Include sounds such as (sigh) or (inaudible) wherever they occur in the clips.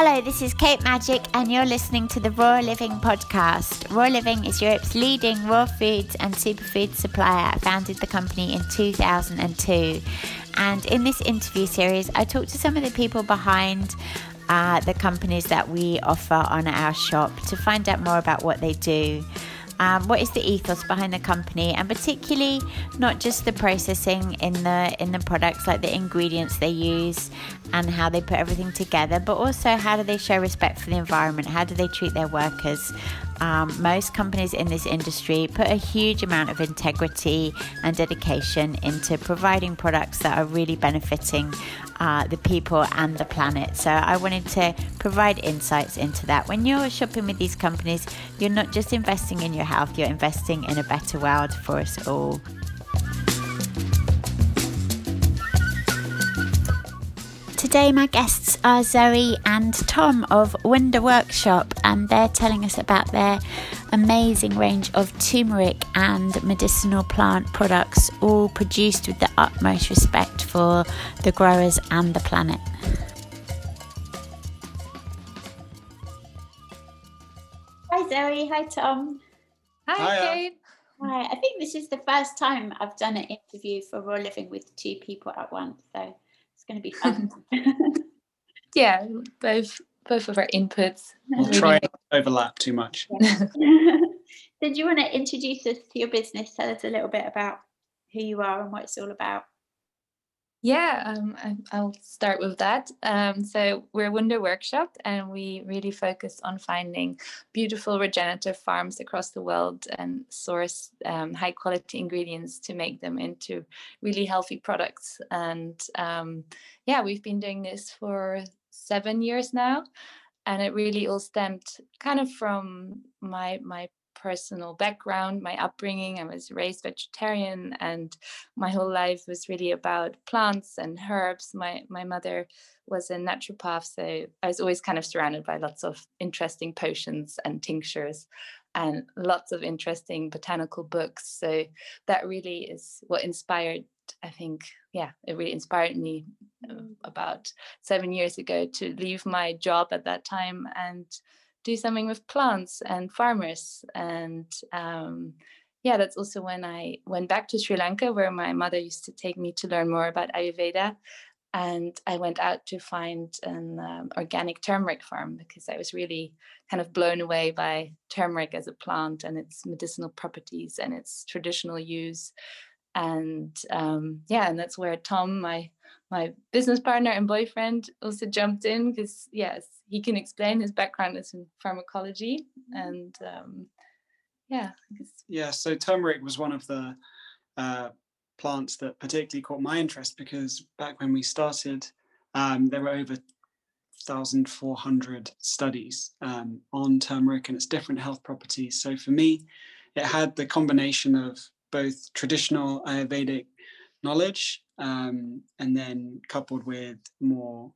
Hello, this is Kate Magic, and you're listening to the Raw Living podcast. Raw Living is Europe's leading raw foods and superfood supplier. I founded the company in 2002. And in this interview series, I talked to some of the people behind uh, the companies that we offer on our shop to find out more about what they do um, what is the ethos behind the company, and particularly not just the processing in the in the products, like the ingredients they use and how they put everything together, but also how do they show respect for the environment? How do they treat their workers? Um, most companies in this industry put a huge amount of integrity and dedication into providing products that are really benefiting uh, the people and the planet. So I wanted to provide insights into that. When you're shopping with these companies, you're not just investing in your health, you're investing in a better world for us all. Today, my guests are Zoe and Tom of Wunder Workshop, and they're telling us about their amazing range of turmeric and medicinal plant products, all produced with the utmost respect for the growers and the planet. Hi, Zoe. Hi, Tom. Hi, Hiya. Kate. Hi. I think this is the first time I've done an interview for Raw Living with two people at once, so going to be fun. (laughs) yeah, both both of our inputs. We'll try not overlap too much. (laughs) Did you want to introduce us to your business? Tell us a little bit about who you are and what it's all about. Yeah, um, I, will start with that. Um, so we're Wunder Workshop, and we really focus on finding beautiful regenerative farms across the world and source um, high quality ingredients to make them into really healthy products. And um, yeah, we've been doing this for seven years now, and it really all stemmed kind of from my my personal background, my upbringing. I was raised vegetarian, and my whole life was really about plants and herbs. My my mother was a naturopath, so I was always kind of surrounded by lots of interesting potions and tinctures, and lots of interesting botanical books. So that really is what inspired. I think, yeah, it really inspired me uh, about seven years ago to leave my job at that time and do something with plants and farmers. And um, yeah that's also when i went back to sri lanka where my mother used to take me to learn more about ayurveda. And i went out to find an um, organic turmeric farm because i was really kind of blown away by turmeric as a plant and its medicinal properties and its traditional use. And um, yeah and that's where tom my my business partner and boyfriend also jumped in because yes he can explain his background is in pharmacology and um, yeah yeah so turmeric was one of the uh, plants that particularly caught my interest because back when we started um, there were over 1400 studies um, on turmeric and its different health properties. So for me it had the combination of both traditional ayurvedic knowledge um, and then coupled with more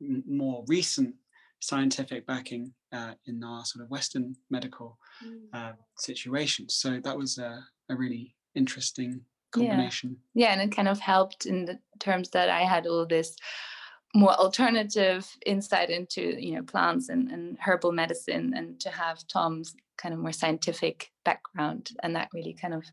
more recent scientific backing uh, in our sort of Western medical mm. uh, situations. So that was a, a really interesting combination. Yeah. yeah, and it kind of helped in the terms that I had all this more alternative insight into you know plants and, and herbal medicine and to have tom's kind of more scientific background and that really kind of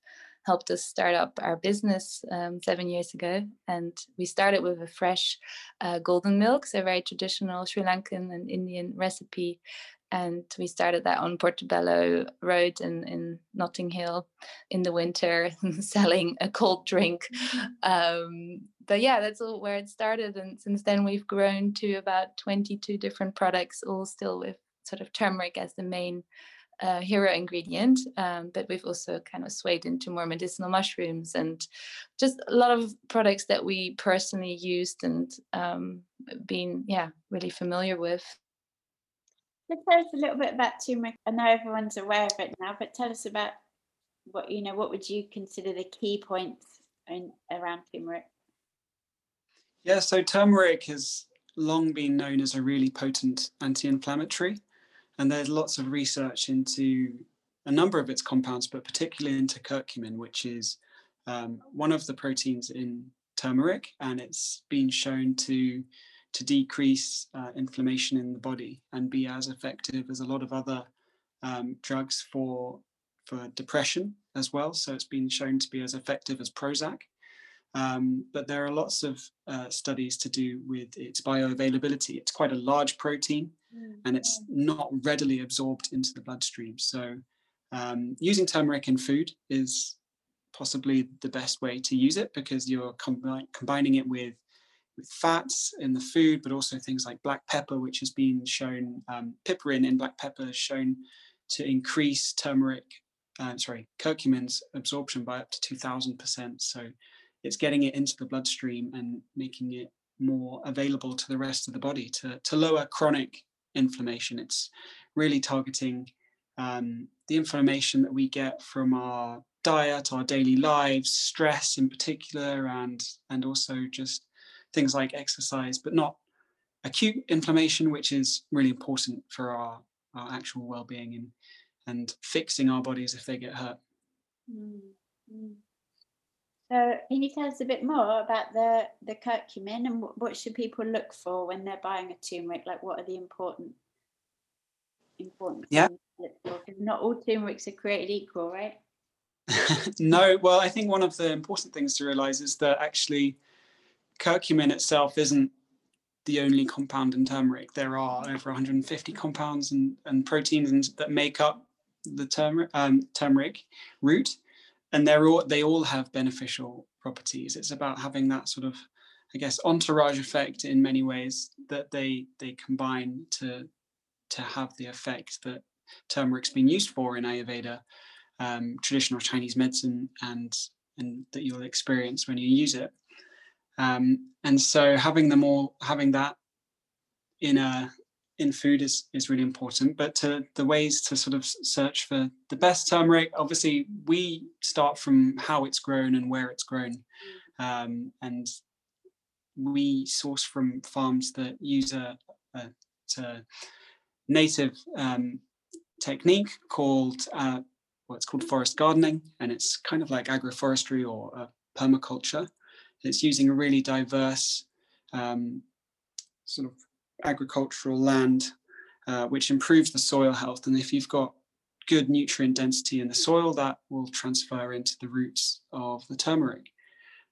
helped us start up our business um, seven years ago. And we started with a fresh uh, golden milk, so a very traditional Sri Lankan and Indian recipe. And we started that on Portobello Road in, in Notting Hill in the winter, (laughs) selling a cold drink. Mm-hmm. Um, but yeah, that's all where it started. And since then, we've grown to about 22 different products, all still with sort of turmeric as the main uh, hero ingredient, um, but we've also kind of swayed into more medicinal mushrooms and just a lot of products that we personally used and um, been, yeah, really familiar with. So tell us a little bit about turmeric. I know everyone's aware of it now, but tell us about what you know. What would you consider the key points in, around turmeric? Yeah, so turmeric has long been known as a really potent anti-inflammatory. And there's lots of research into a number of its compounds, but particularly into curcumin, which is um, one of the proteins in turmeric, and it's been shown to to decrease uh, inflammation in the body and be as effective as a lot of other um, drugs for for depression as well. So it's been shown to be as effective as Prozac. Um, but there are lots of uh, studies to do with its bioavailability. It's quite a large protein mm, and it's not readily absorbed into the bloodstream. So um, using turmeric in food is possibly the best way to use it because you're combi- combining it with with fats in the food, but also things like black pepper, which has been shown, um, piperine in black pepper is shown to increase turmeric, uh, sorry, curcumin's absorption by up to 2000%. So it's getting it into the bloodstream and making it more available to the rest of the body to, to lower chronic inflammation. It's really targeting um, the inflammation that we get from our diet, our daily lives, stress in particular, and and also just things like exercise, but not acute inflammation, which is really important for our, our actual well-being and and fixing our bodies if they get hurt. Mm-hmm. So, can you tell us a bit more about the the curcumin and what should people look for when they're buying a turmeric? Like, what are the important important yeah. Because not all turmerics are created equal, right? (laughs) no, well, I think one of the important things to realize is that actually curcumin itself isn't the only compound in turmeric. There are over 150 compounds and, and proteins and, that make up the turmeric, um, turmeric root, and they're all they all have beneficial properties. It's about having that sort of, I guess, entourage effect in many ways that they they combine to to have the effect that turmeric's been used for in Ayurveda, um, traditional Chinese medicine, and and that you'll experience when you use it. Um, and so having them all, having that in a in food is is really important. But to the ways to sort of search for the best turmeric, obviously we start from how it's grown and where it's grown, um, and we source from farms that use a, a, a native um, technique called uh, what's called forest gardening, and it's kind of like agroforestry or uh, permaculture. It's using a really diverse um, sort of agricultural land, uh, which improves the soil health. And if you've got good nutrient density in the soil, that will transfer into the roots of the turmeric.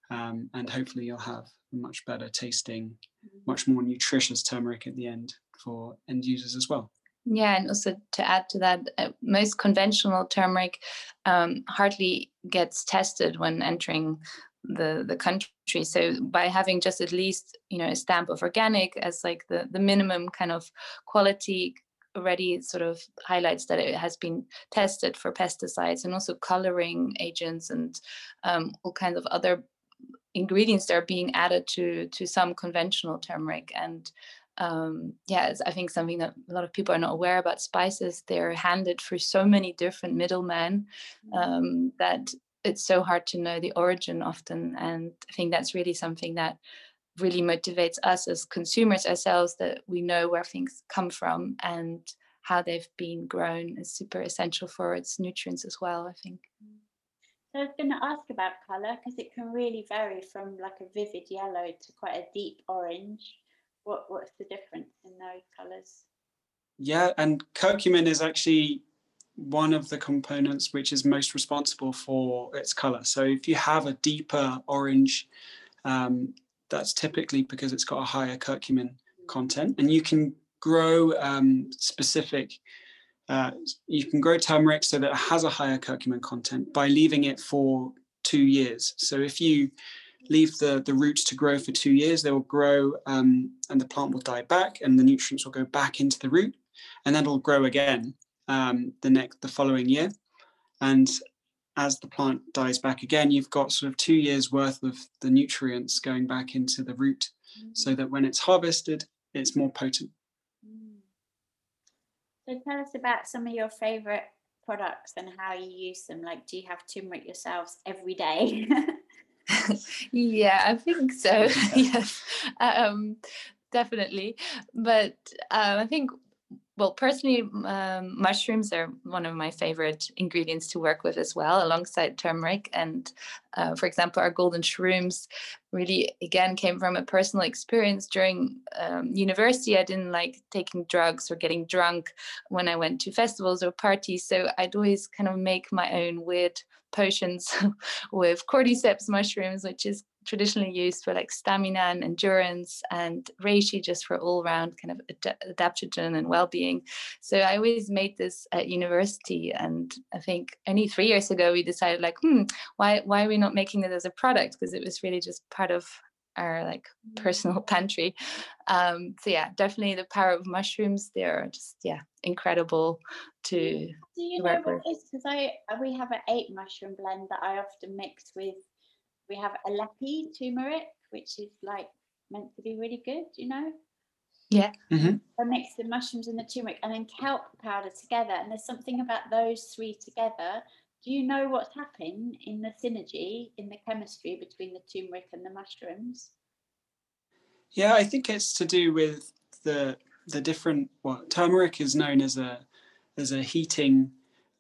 Um, and hopefully you'll have a much better tasting, much more nutritious turmeric at the end for end users as well. Yeah, and also to add to that, uh, most conventional turmeric um, hardly gets tested when entering the the country. So by having just at least you know a stamp of organic as like the the minimum kind of quality already sort of highlights that it has been tested for pesticides and also coloring agents and um, all kinds of other ingredients that are being added to to some conventional turmeric and um, yeah, I think something that a lot of people are not aware about spices. They're handed through so many different middlemen mm. um, that it's so hard to know the origin often. And I think that's really something that really motivates us as consumers ourselves that we know where things come from and how they've been grown is super essential for its nutrients as well, I think. Mm. So I was going to ask about colour because it can really vary from like a vivid yellow to quite a deep orange what what's the difference in those colors yeah and curcumin is actually one of the components which is most responsible for its color. So if you have a deeper orange um, that's typically because it's got a higher curcumin content. And you can grow um, specific uh, you can grow turmeric so that it has a higher curcumin content by leaving it for two years. So if you leave the, the roots to grow for two years. They will grow um, and the plant will die back and the nutrients will go back into the root and then it'll grow again um, the next the following year. And as the plant dies back again, you've got sort of two years worth of the nutrients going back into the root mm-hmm. so that when it's harvested, it's more potent. Mm. So tell us about some of your favorite products and how you use them. Like, do you have turmeric yourselves every day? (laughs) yeah, I think so. (laughs) yes, um, definitely. But uh, I think well, personally, um, mushrooms are one of my favorite ingredients to work with as well, alongside turmeric. And uh, for example, our golden shrooms really, again, came from a personal experience during um, university. I didn't like taking drugs or getting drunk when I went to festivals or parties. So I'd always kind of make my own weird potions (laughs) with cordyceps mushrooms, which is traditionally used for like stamina and endurance, and reishi just for all round kind of ad- adaptogen and well being. So I always made this at university, and I think only three years ago we decided like, hmm, why why are we not making it as a product? Because it was really just part of our like mm. personal (laughs) pantry. Um, so yeah, definitely the power of mushrooms. They're just yeah incredible to. Do you know what is? Because I we have an eight mushroom blend that I often mix with we have Alleppey turmeric, which is like meant to be really good, you know? Yeah. Mm-hmm. I mix the mushrooms and the turmeric and then kelp powder together. And there's something about those three together. Do you know what's happened in the synergy, in the chemistry between the turmeric and the mushrooms? Yeah, I think it's to do with the the different what turmeric is known as a as a heating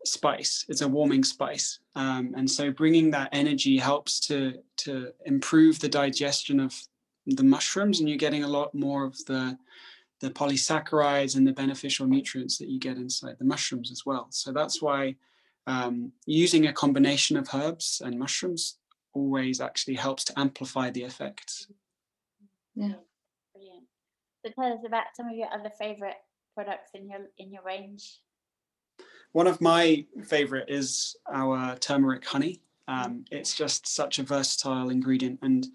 spice. It's a warming spice, um, and so bringing that energy helps to to improve the digestion of the mushrooms, and you're getting a lot more of the the polysaccharides and the beneficial nutrients that you get inside the mushrooms as well. So that's why um, using a combination of herbs and mushrooms always actually helps to amplify the effects. Yeah, brilliant. So tell us about some of your other favorite products in your in your range. One of my favorite is our turmeric honey. Um, it's just such a versatile ingredient, and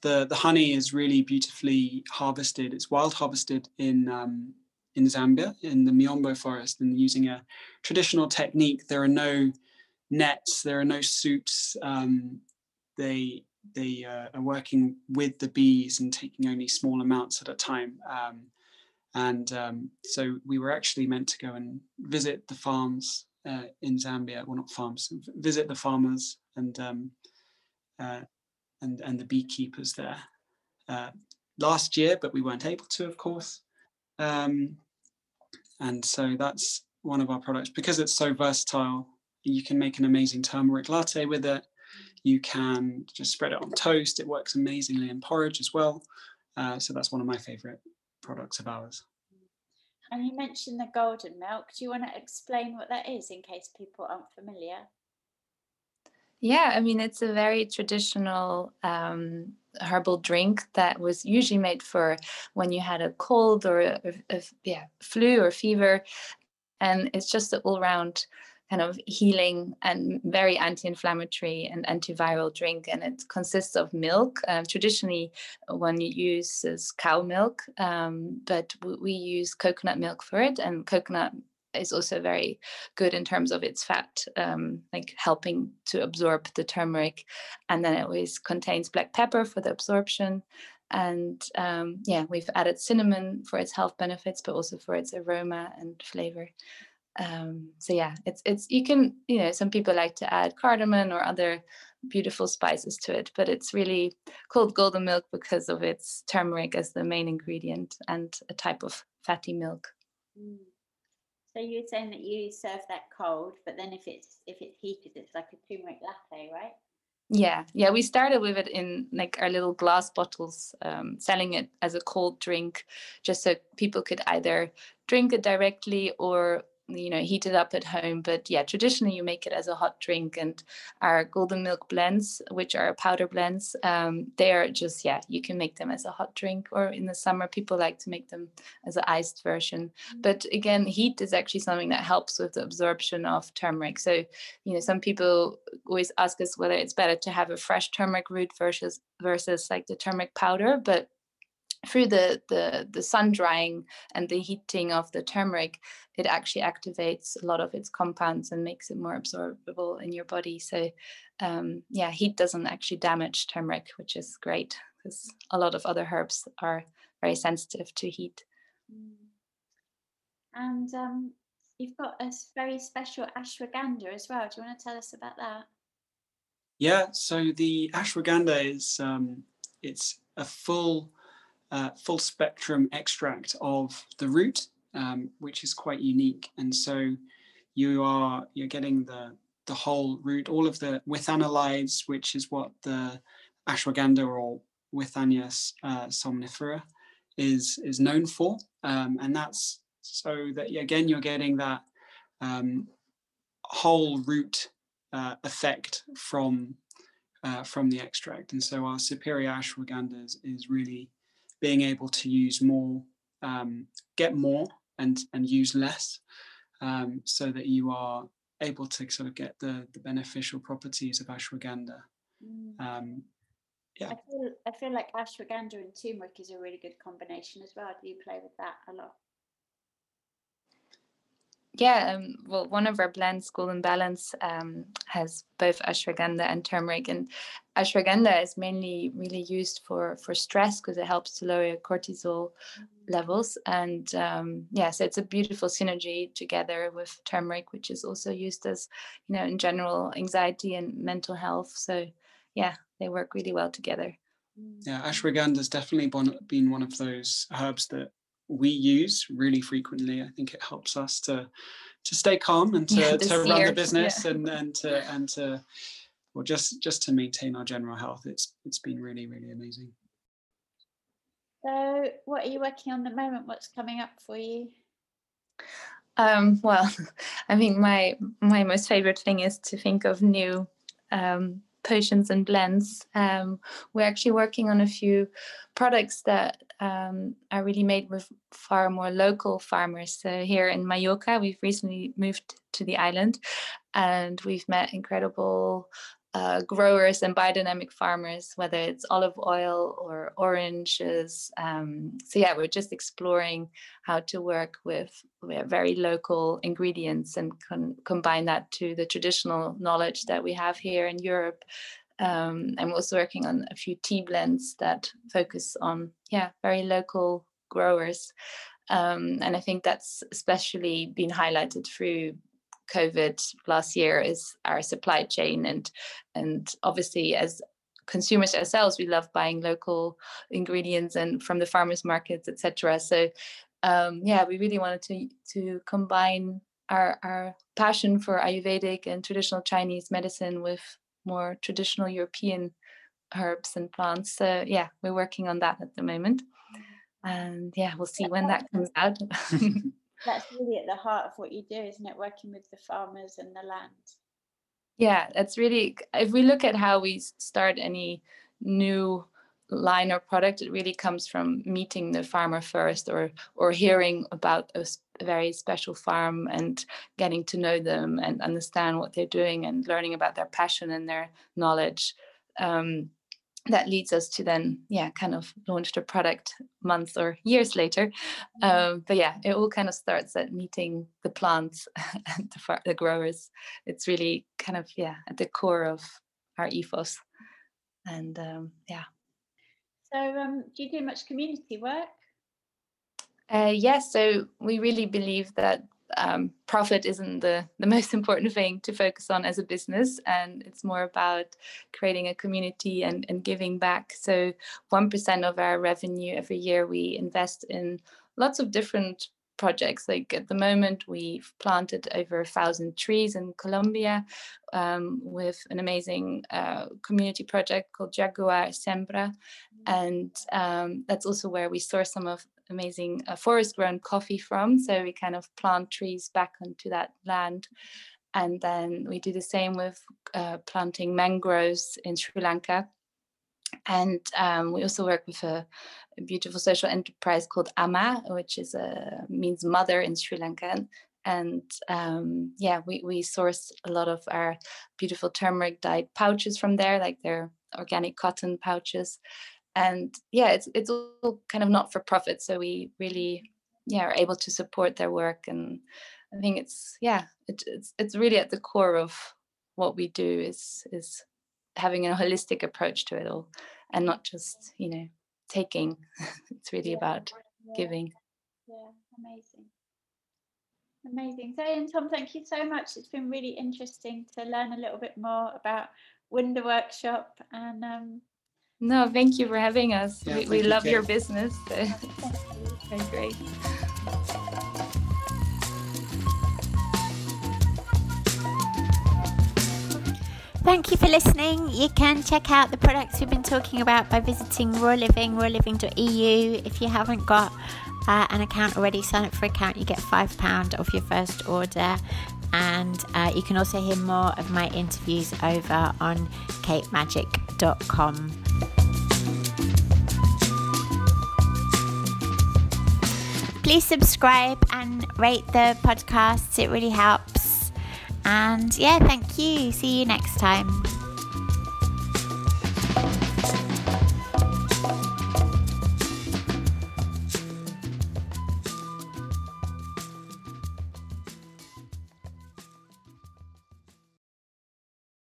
the the honey is really beautifully harvested. It's wild harvested in um, in Zambia in the Miombo forest, and using a traditional technique. There are no nets, there are no suits. Um, they they uh, are working with the bees and taking only small amounts at a time. Um, and um, so we were actually meant to go and visit the farms uh, in Zambia. Well, not farms, visit the farmers and um, uh, and and the beekeepers there uh, last year, but we weren't able to, of course. Um, and so that's one of our products because it's so versatile. You can make an amazing turmeric latte with it. You can just spread it on toast. It works amazingly in porridge as well. Uh, so that's one of my favorite products of ours. And you mentioned the golden milk. Do you want to explain what that is in case people aren't familiar? Yeah, I mean, it's a very traditional um, herbal drink that was usually made for when you had a cold or a, a, a yeah, flu or fever. And it's just an all round kind of healing and very anti-inflammatory and antiviral drink and it consists of milk um, traditionally one uses cow milk um, but we use coconut milk for it and coconut is also very good in terms of its fat, um, like helping to absorb the turmeric. And then it always contains black pepper for the absorption. And um, yeah, we've added cinnamon for its health benefits, but also for its aroma and flavor um, so yeah it's it's you can you know some people like to add cardamom or other beautiful spices to it but it's really called golden milk because of its turmeric as the main ingredient and a type of fatty milk mm. so you're saying that you serve that cold but then if it's if it's heated it's like a turmeric latte right yeah yeah we started with it in like our little glass bottles um, selling it as a cold drink just so people could either drink it directly or you know heat it up at home but yeah traditionally you make it as a hot drink and our golden milk blends which are powder blends um, they're just yeah you can make them as a hot drink or in the summer people like to make them as an iced version mm-hmm. but again heat is actually something that helps with the absorption of turmeric so you know some people always ask us whether it's better to have a fresh turmeric root versus versus like the turmeric powder but through the, the, the sun drying and the heating of the turmeric, it actually activates a lot of its compounds and makes it more absorbable in your body. So, um, yeah, heat doesn't actually damage turmeric, which is great because a lot of other herbs are very sensitive to heat. Mm. And um, you've got a very special ashwagandha as well. Do you want to tell us about that? Yeah, so the ashwagandha is um, it's a full uh, full spectrum extract of the root um, which is quite unique. And so you are you're getting the the whole root, all of the withanolides, which is what the ashwagandha or Withania uh, somnifera is is known for, um, and that's so that again you're getting that um, whole root uh, effect from uh, from the extract. And so our superior ashwagandha is, is really being able to use more, um, get more and, and use less um, so that you are able to sort of get the, the beneficial properties of ashwagandha. Mm. Um, yeah. I feel, I feel like ashwagandha and turmeric is a really good combination as well. Do you play with that a lot? Yeah, um, well, one of our blends, Golden Balance, um, has both ashwagandha and turmeric. And ashwagandha is mainly really used for for stress because it helps to lower cortisol levels. And um, yeah, so it's a beautiful synergy together with turmeric, which is also used as, you know, in general anxiety and mental health. So yeah, they work really well together. Yeah, ashwagandha has definitely been one of those herbs that we use really frequently. I think it helps us to to stay calm and to, yeah, to run the business yeah. and and to and to well just just to maintain our general health. It's it's been really really amazing. So, what are you working on at the moment? What's coming up for you? Um, well, (laughs) I think my my most favorite thing is to think of new um, potions and blends. Um, we're actually working on a few products that um, are really made with far more local farmers. So here in Mallorca, we've recently moved to the island and we've met incredible uh, growers and biodynamic farmers, whether it's olive oil or oranges. Um, so yeah, we're just exploring how to work with, very local ingredients and con- combine that to the traditional knowledge that we have here in Europe. Um, I'm also working on a few tea blends that focus on yeah very local growers. Um, and I think that's especially been highlighted through COVID last year is our supply chain. And and obviously as consumers ourselves we love buying local ingredients and from the farmers markets etc so um, yeah we really wanted to to combine our our passion for ayurvedic and traditional chinese medicine with more traditional european herbs and plants. So yeah we're working on that at the moment. And yeah we'll see when that comes out (laughs) that's really at the heart of what you do, isn't it? Working with the farmers and the land. Yeah, that's really, if we look at how we start any new line or product, it really comes from meeting the farmer first or or hearing about a very special farm and getting to know them and understand what they're doing and learning about their passion and their knowledge. Um, that leads us to then yeah kind of launch the product months or years later. Mm-hmm. um, but yeah it all kind of starts at meeting the plants (laughs) and the, far- the growers. It's really kind of yeah at the core of our ethos. And um, yeah. So um, do you do much community work? Uh, yes so we really believe that um, profit isn't the, the (laughs) most important thing to focus on as a business and it's more about creating a community and, and giving back. So 1% of our revenue every year we invest in lots of different projects. Like at the moment we've planted over a thousand trees in colombia um, with an amazing uh, community project called jaguar sembra. And um, that's also where we source some of amazing uh, forest grown coffee from. So we kind of plant trees back onto that land. And then we do the same with uh, planting mangroves in Sri Lanka. And um, we also work with a, a, beautiful social enterprise called AMA, which is a means mother in Sri Lanka. And um, yeah, we, we source a lot of our beautiful turmeric dyed pouches from there, like their organic cotton pouches and yeah it's it's all kind of not for profit so we really yeah are able to support their work and i think it's yeah it, it's it's really at the core of what we do is is having a holistic approach to it all and not just you know taking. (laughs) It's really yeah, about yeah. giving. Yeah amazing. Amazing. So and tom thank you so much. It's been really interesting to learn a little bit more about Wunder Workshop and um, no, thank you for having us. Yeah, we, we you, love Kate. your business. (laughs) Very great. Thank you for listening. You can check out the products we've been talking about by visiting Raw Living, rawliving.eu. If you haven't got uh, an account already, sign up for an account. You get £5 off your first order. And uh, you can also hear more of my interviews over on katemagic.com. Please subscribe and rate the podcast, it really helps. And yeah, thank you. See you next time.